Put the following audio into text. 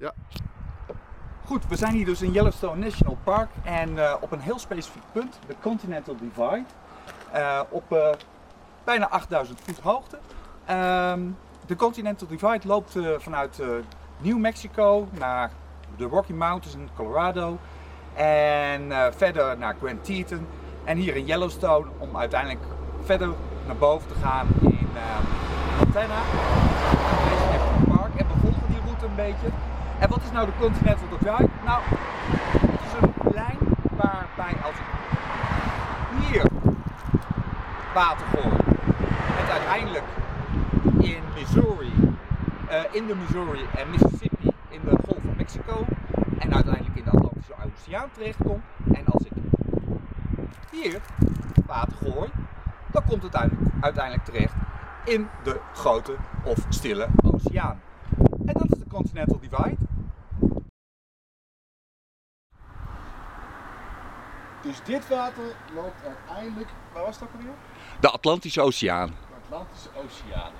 Ja. Goed, we zijn hier dus in Yellowstone National Park en uh, op een heel specifiek punt, de Continental Divide, uh, op uh, bijna 8000 voet hoogte. Um, de Continental Divide loopt vanuit New Mexico naar de Rocky Mountains in Colorado en verder naar Grand Teton en hier in Yellowstone om uiteindelijk verder naar boven te gaan in Montana, National Park en we volgen die route een beetje. En wat is nou de Continental Divide? Nou, het is een lijn waarbij als ik hier water gooi, het uiteindelijk in Missouri, uh, in de Missouri en Mississippi in de Golf van Mexico en uiteindelijk in de Atlantische Oceaan terechtkomt. En als ik hier water gooi, dan komt het uiteindelijk terecht in de grote of stille oceaan. En dat is de Continental Divide. Dus dit water loopt uiteindelijk, waar was dat alweer? De Atlantische Oceaan. De Atlantische Oceaan.